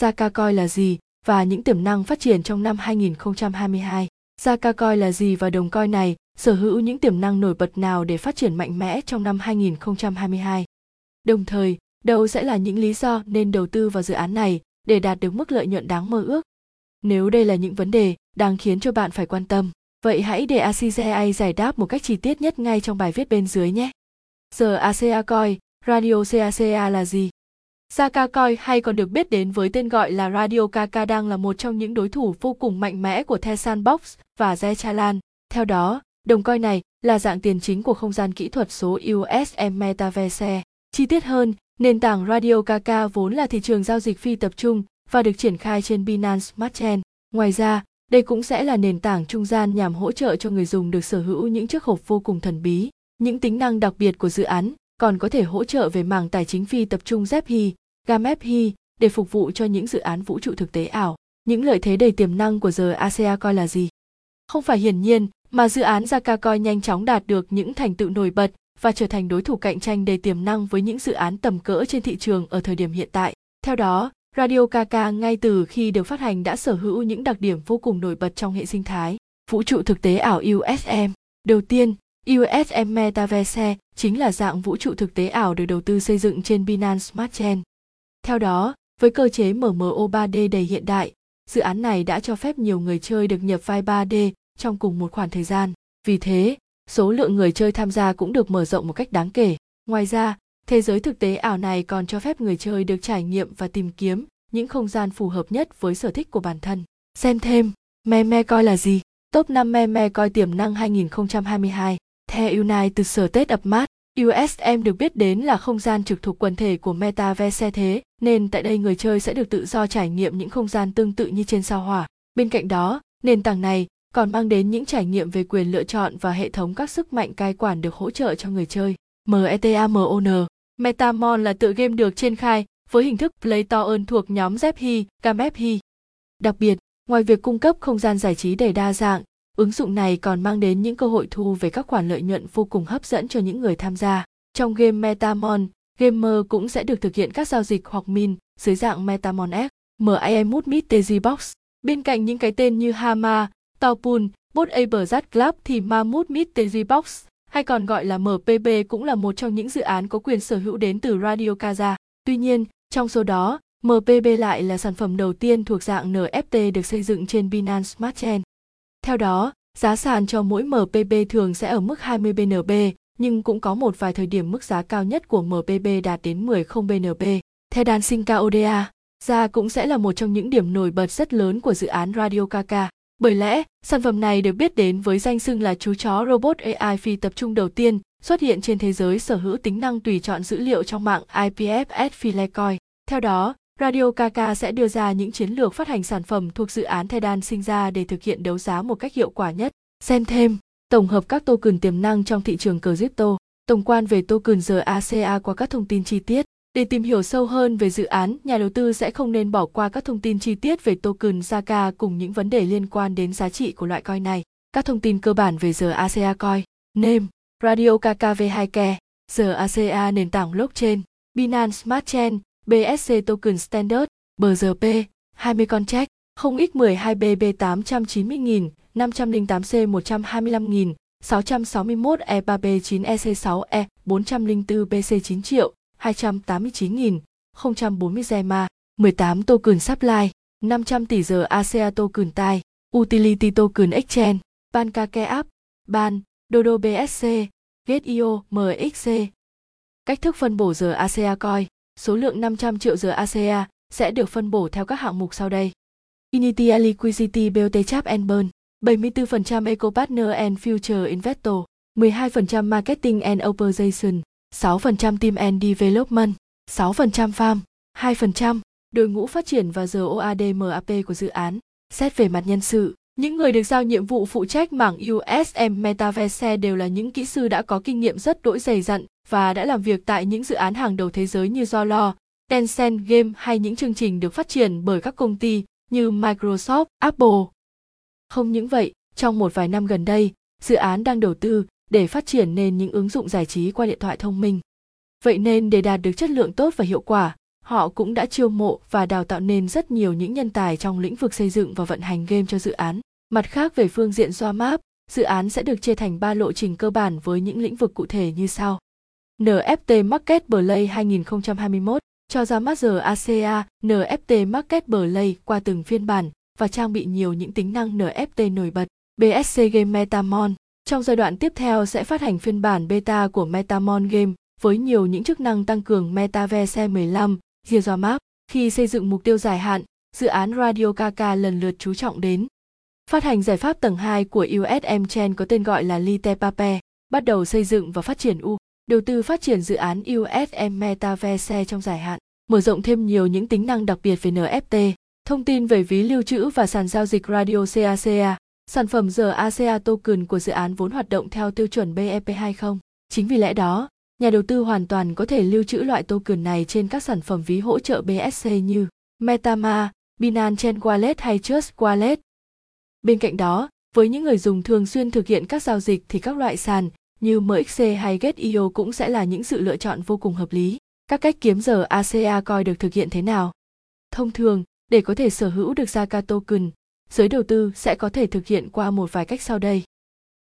Zaka coi là gì và những tiềm năng phát triển trong năm 2022. Zaka coi là gì và đồng coi này sở hữu những tiềm năng nổi bật nào để phát triển mạnh mẽ trong năm 2022. Đồng thời, đâu sẽ là những lý do nên đầu tư vào dự án này để đạt được mức lợi nhuận đáng mơ ước. Nếu đây là những vấn đề đang khiến cho bạn phải quan tâm, vậy hãy để ACCA giải đáp một cách chi tiết nhất ngay trong bài viết bên dưới nhé. Giờ ACA coi, Radio CACA là gì? Zaka Coin hay còn được biết đến với tên gọi là Radio Kaka đang là một trong những đối thủ vô cùng mạnh mẽ của The Sandbox và Zechalan. Theo đó, đồng coin này là dạng tiền chính của không gian kỹ thuật số USM Metaverse. Chi tiết hơn, nền tảng Radio Kaka vốn là thị trường giao dịch phi tập trung và được triển khai trên Binance Smart Chain. Ngoài ra, đây cũng sẽ là nền tảng trung gian nhằm hỗ trợ cho người dùng được sở hữu những chiếc hộp vô cùng thần bí. Những tính năng đặc biệt của dự án còn có thể hỗ trợ về mảng tài chính phi tập trung ZEP, GAMEP để phục vụ cho những dự án vũ trụ thực tế ảo. Những lợi thế đầy tiềm năng của giờ ASEA coi là gì? Không phải hiển nhiên mà dự án Zaka coi nhanh chóng đạt được những thành tựu nổi bật và trở thành đối thủ cạnh tranh đầy tiềm năng với những dự án tầm cỡ trên thị trường ở thời điểm hiện tại. Theo đó, Radio Kaka ngay từ khi được phát hành đã sở hữu những đặc điểm vô cùng nổi bật trong hệ sinh thái vũ trụ thực tế ảo USM. Đầu tiên, USM Metaverse chính là dạng vũ trụ thực tế ảo được đầu tư xây dựng trên Binance Smart Chain. Theo đó, với cơ chế MMO 3D đầy hiện đại, dự án này đã cho phép nhiều người chơi được nhập vai 3D trong cùng một khoảng thời gian. Vì thế, số lượng người chơi tham gia cũng được mở rộng một cách đáng kể. Ngoài ra, thế giới thực tế ảo này còn cho phép người chơi được trải nghiệm và tìm kiếm những không gian phù hợp nhất với sở thích của bản thân. Xem thêm, meme coi là gì? Top 5 meme coi tiềm năng 2022. Theo United tết ập mát USM được biết đến là không gian trực thuộc quần thể của Metaverse thế, nên tại đây người chơi sẽ được tự do trải nghiệm những không gian tương tự như trên sao hỏa. Bên cạnh đó, nền tảng này còn mang đến những trải nghiệm về quyền lựa chọn và hệ thống các sức mạnh cai quản được hỗ trợ cho người chơi. METAMON Metamon là tựa game được trên khai với hình thức Play to Earn thuộc nhóm Zephy, Gamephy. Đặc biệt, ngoài việc cung cấp không gian giải trí đầy đa dạng, ứng dụng này còn mang đến những cơ hội thu về các khoản lợi nhuận vô cùng hấp dẫn cho những người tham gia. Trong game Metamon, gamer cũng sẽ được thực hiện các giao dịch hoặc min dưới dạng Metamon X, MIMUT Meet Box. Bên cạnh những cái tên như Hama, Taupun, Bot Aberzat Club thì Mammoth Meet Box hay còn gọi là MPB cũng là một trong những dự án có quyền sở hữu đến từ Radio Kaza. Tuy nhiên, trong số đó, MPB lại là sản phẩm đầu tiên thuộc dạng NFT được xây dựng trên Binance Smart Chain. Theo đó, giá sàn cho mỗi MPB thường sẽ ở mức 20 BNB, nhưng cũng có một vài thời điểm mức giá cao nhất của MPB đạt đến 10 không BNB. Theo đàn sinh KODA, ra cũng sẽ là một trong những điểm nổi bật rất lớn của dự án Radio Kaka. Bởi lẽ, sản phẩm này được biết đến với danh xưng là chú chó robot AI phi tập trung đầu tiên xuất hiện trên thế giới sở hữu tính năng tùy chọn dữ liệu trong mạng IPFS Filecoin. Theo đó, Radio Kaka sẽ đưa ra những chiến lược phát hành sản phẩm thuộc dự án Thedan sinh ra để thực hiện đấu giá một cách hiệu quả nhất. Xem thêm, tổng hợp các token tiềm năng trong thị trường crypto, tổng quan về token RACA qua các thông tin chi tiết. Để tìm hiểu sâu hơn về dự án, nhà đầu tư sẽ không nên bỏ qua các thông tin chi tiết về token Zaka cùng những vấn đề liên quan đến giá trị của loại coin này. Các thông tin cơ bản về RACA coin, name, Radio KKV2K, RACA nền tảng blockchain, Binance Smart Chain, BSC Token Standard, BRP, 20 con check, 0x12BB 890.000, 508C 125.661E3B9EC6E 404 BC 9 triệu 289.040 GEMA, 18 token supply, 500 tỷ giờ ACA token tai, Utility token exchange, Bankake app, Ban, Dodo BSC, Gate.io, MXC. Cách thức phân bổ giờ ACA coin, số lượng 500 triệu giờ ASEA sẽ được phân bổ theo các hạng mục sau đây. Initial Liquidity BOT Chap and Burn, 74% Eco Partner and Future Investor, 12% Marketing and Operation, 6% Team and Development, 6% Farm, 2% đội ngũ phát triển và giờ OADMAP của dự án. Xét về mặt nhân sự, những người được giao nhiệm vụ phụ trách mảng USM Metaverse đều là những kỹ sư đã có kinh nghiệm rất đỗi dày dặn và đã làm việc tại những dự án hàng đầu thế giới như Zolo, Tencent Game hay những chương trình được phát triển bởi các công ty như Microsoft, Apple. Không những vậy, trong một vài năm gần đây, dự án đang đầu tư để phát triển nên những ứng dụng giải trí qua điện thoại thông minh. Vậy nên để đạt được chất lượng tốt và hiệu quả, họ cũng đã chiêu mộ và đào tạo nên rất nhiều những nhân tài trong lĩnh vực xây dựng và vận hành game cho dự án. Mặt khác về phương diện doa map, dự án sẽ được chia thành 3 lộ trình cơ bản với những lĩnh vực cụ thể như sau. NFT Market Play 2021 cho ra mắt giờ ACA NFT Market Play qua từng phiên bản và trang bị nhiều những tính năng NFT nổi bật. BSC Game Metamon trong giai đoạn tiếp theo sẽ phát hành phiên bản beta của Metamon Game với nhiều những chức năng tăng cường Metaverse 15, Gear Map. Khi xây dựng mục tiêu dài hạn, dự án Radio KK lần lượt chú trọng đến phát hành giải pháp tầng 2 của USM Chain có tên gọi là Litepape, bắt đầu xây dựng và phát triển U, đầu tư phát triển dự án USM Metaverse trong dài hạn, mở rộng thêm nhiều những tính năng đặc biệt về NFT, thông tin về ví lưu trữ và sàn giao dịch Radio CACA. Sản phẩm giờ ACA token của dự án vốn hoạt động theo tiêu chuẩn BEP20. Chính vì lẽ đó, nhà đầu tư hoàn toàn có thể lưu trữ loại token này trên các sản phẩm ví hỗ trợ BSC như Metamask, Binance Chain Wallet hay Trust Wallet. Bên cạnh đó, với những người dùng thường xuyên thực hiện các giao dịch thì các loại sàn như MXC hay Get.io cũng sẽ là những sự lựa chọn vô cùng hợp lý. Các cách kiếm giờ ACA coi được thực hiện thế nào? Thông thường, để có thể sở hữu được Zaka token, giới đầu tư sẽ có thể thực hiện qua một vài cách sau đây.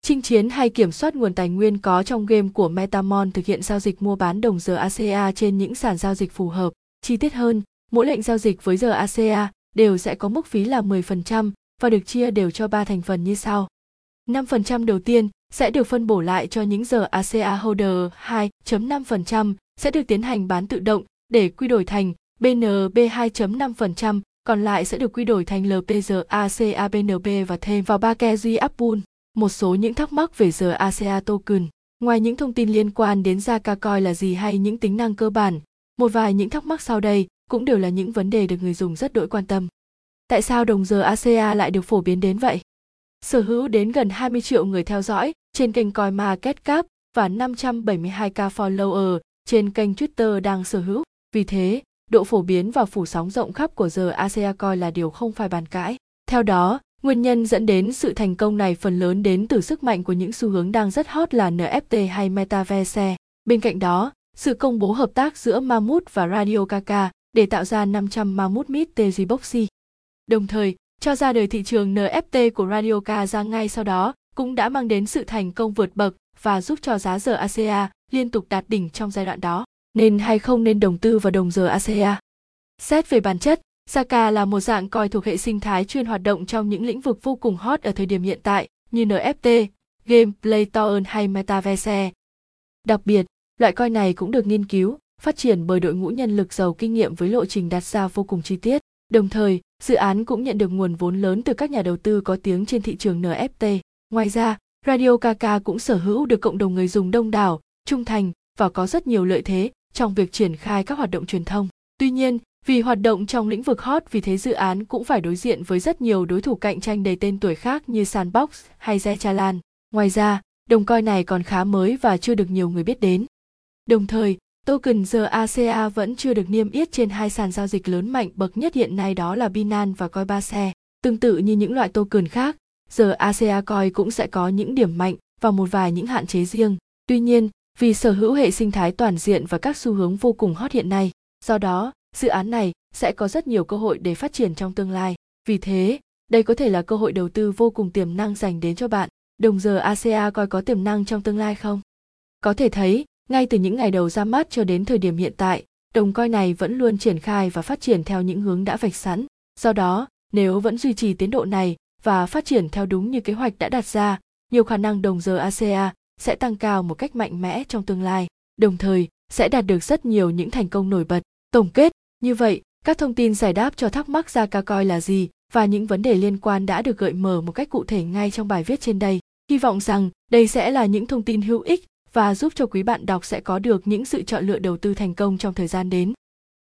Chinh chiến hay kiểm soát nguồn tài nguyên có trong game của Metamon thực hiện giao dịch mua bán đồng giờ ACA trên những sàn giao dịch phù hợp. Chi tiết hơn, mỗi lệnh giao dịch với giờ ACA đều sẽ có mức phí là 10% và được chia đều cho 3 thành phần như sau. 5% đầu tiên sẽ được phân bổ lại cho những giờ ACA holder 2.5% sẽ được tiến hành bán tự động để quy đổi thành BNB 2.5%, còn lại sẽ được quy đổi thành LPG ACA BNB và thêm vào ba ke duy Apple. Một số những thắc mắc về giờ ACA token. Ngoài những thông tin liên quan đến Zaka Coin là gì hay những tính năng cơ bản, một vài những thắc mắc sau đây cũng đều là những vấn đề được người dùng rất đỗi quan tâm. Tại sao đồng giờ ACA lại được phổ biến đến vậy? Sở hữu đến gần 20 triệu người theo dõi trên kênh coi Market Cap và 572k follower trên kênh Twitter đang sở hữu. Vì thế, độ phổ biến và phủ sóng rộng khắp của giờ ASEA Coin là điều không phải bàn cãi. Theo đó, nguyên nhân dẫn đến sự thành công này phần lớn đến từ sức mạnh của những xu hướng đang rất hot là NFT hay Metaverse. Bên cạnh đó, sự công bố hợp tác giữa Mammoth và Radio Kaka để tạo ra 500 Mammoth Meet TG Boxy. Đồng thời, cho ra đời thị trường NFT của Radio Kaka ra ngay sau đó cũng đã mang đến sự thành công vượt bậc và giúp cho giá giờ ACA liên tục đạt đỉnh trong giai đoạn đó. Nên hay không nên đầu tư vào đồng giờ ACA? Xét về bản chất, Saka là một dạng coi thuộc hệ sinh thái chuyên hoạt động trong những lĩnh vực vô cùng hot ở thời điểm hiện tại như NFT, game, play token hay metaverse. Đặc biệt, loại coi này cũng được nghiên cứu, phát triển bởi đội ngũ nhân lực giàu kinh nghiệm với lộ trình đặt ra vô cùng chi tiết. Đồng thời, dự án cũng nhận được nguồn vốn lớn từ các nhà đầu tư có tiếng trên thị trường NFT. Ngoài ra, Radio Kaka cũng sở hữu được cộng đồng người dùng đông đảo, trung thành và có rất nhiều lợi thế trong việc triển khai các hoạt động truyền thông. Tuy nhiên, vì hoạt động trong lĩnh vực hot vì thế dự án cũng phải đối diện với rất nhiều đối thủ cạnh tranh đầy tên tuổi khác như Sandbox hay Zechalan. Ngoài ra, đồng coi này còn khá mới và chưa được nhiều người biết đến. Đồng thời, token giờ vẫn chưa được niêm yết trên hai sàn giao dịch lớn mạnh bậc nhất hiện nay đó là Binance và Coinbase. Tương tự như những loại token khác, giờ ACA Coin cũng sẽ có những điểm mạnh và một vài những hạn chế riêng. Tuy nhiên, vì sở hữu hệ sinh thái toàn diện và các xu hướng vô cùng hot hiện nay, do đó, dự án này sẽ có rất nhiều cơ hội để phát triển trong tương lai. Vì thế, đây có thể là cơ hội đầu tư vô cùng tiềm năng dành đến cho bạn. Đồng giờ ACA coi có tiềm năng trong tương lai không? Có thể thấy, ngay từ những ngày đầu ra mắt cho đến thời điểm hiện tại, đồng coi này vẫn luôn triển khai và phát triển theo những hướng đã vạch sẵn. Do đó, nếu vẫn duy trì tiến độ này và phát triển theo đúng như kế hoạch đã đặt ra, nhiều khả năng đồng giờ ACA sẽ tăng cao một cách mạnh mẽ trong tương lai, đồng thời sẽ đạt được rất nhiều những thành công nổi bật. Tổng kết, như vậy, các thông tin giải đáp cho thắc mắc ra ca coi là gì và những vấn đề liên quan đã được gợi mở một cách cụ thể ngay trong bài viết trên đây. Hy vọng rằng đây sẽ là những thông tin hữu ích và giúp cho quý bạn đọc sẽ có được những sự chọn lựa đầu tư thành công trong thời gian đến.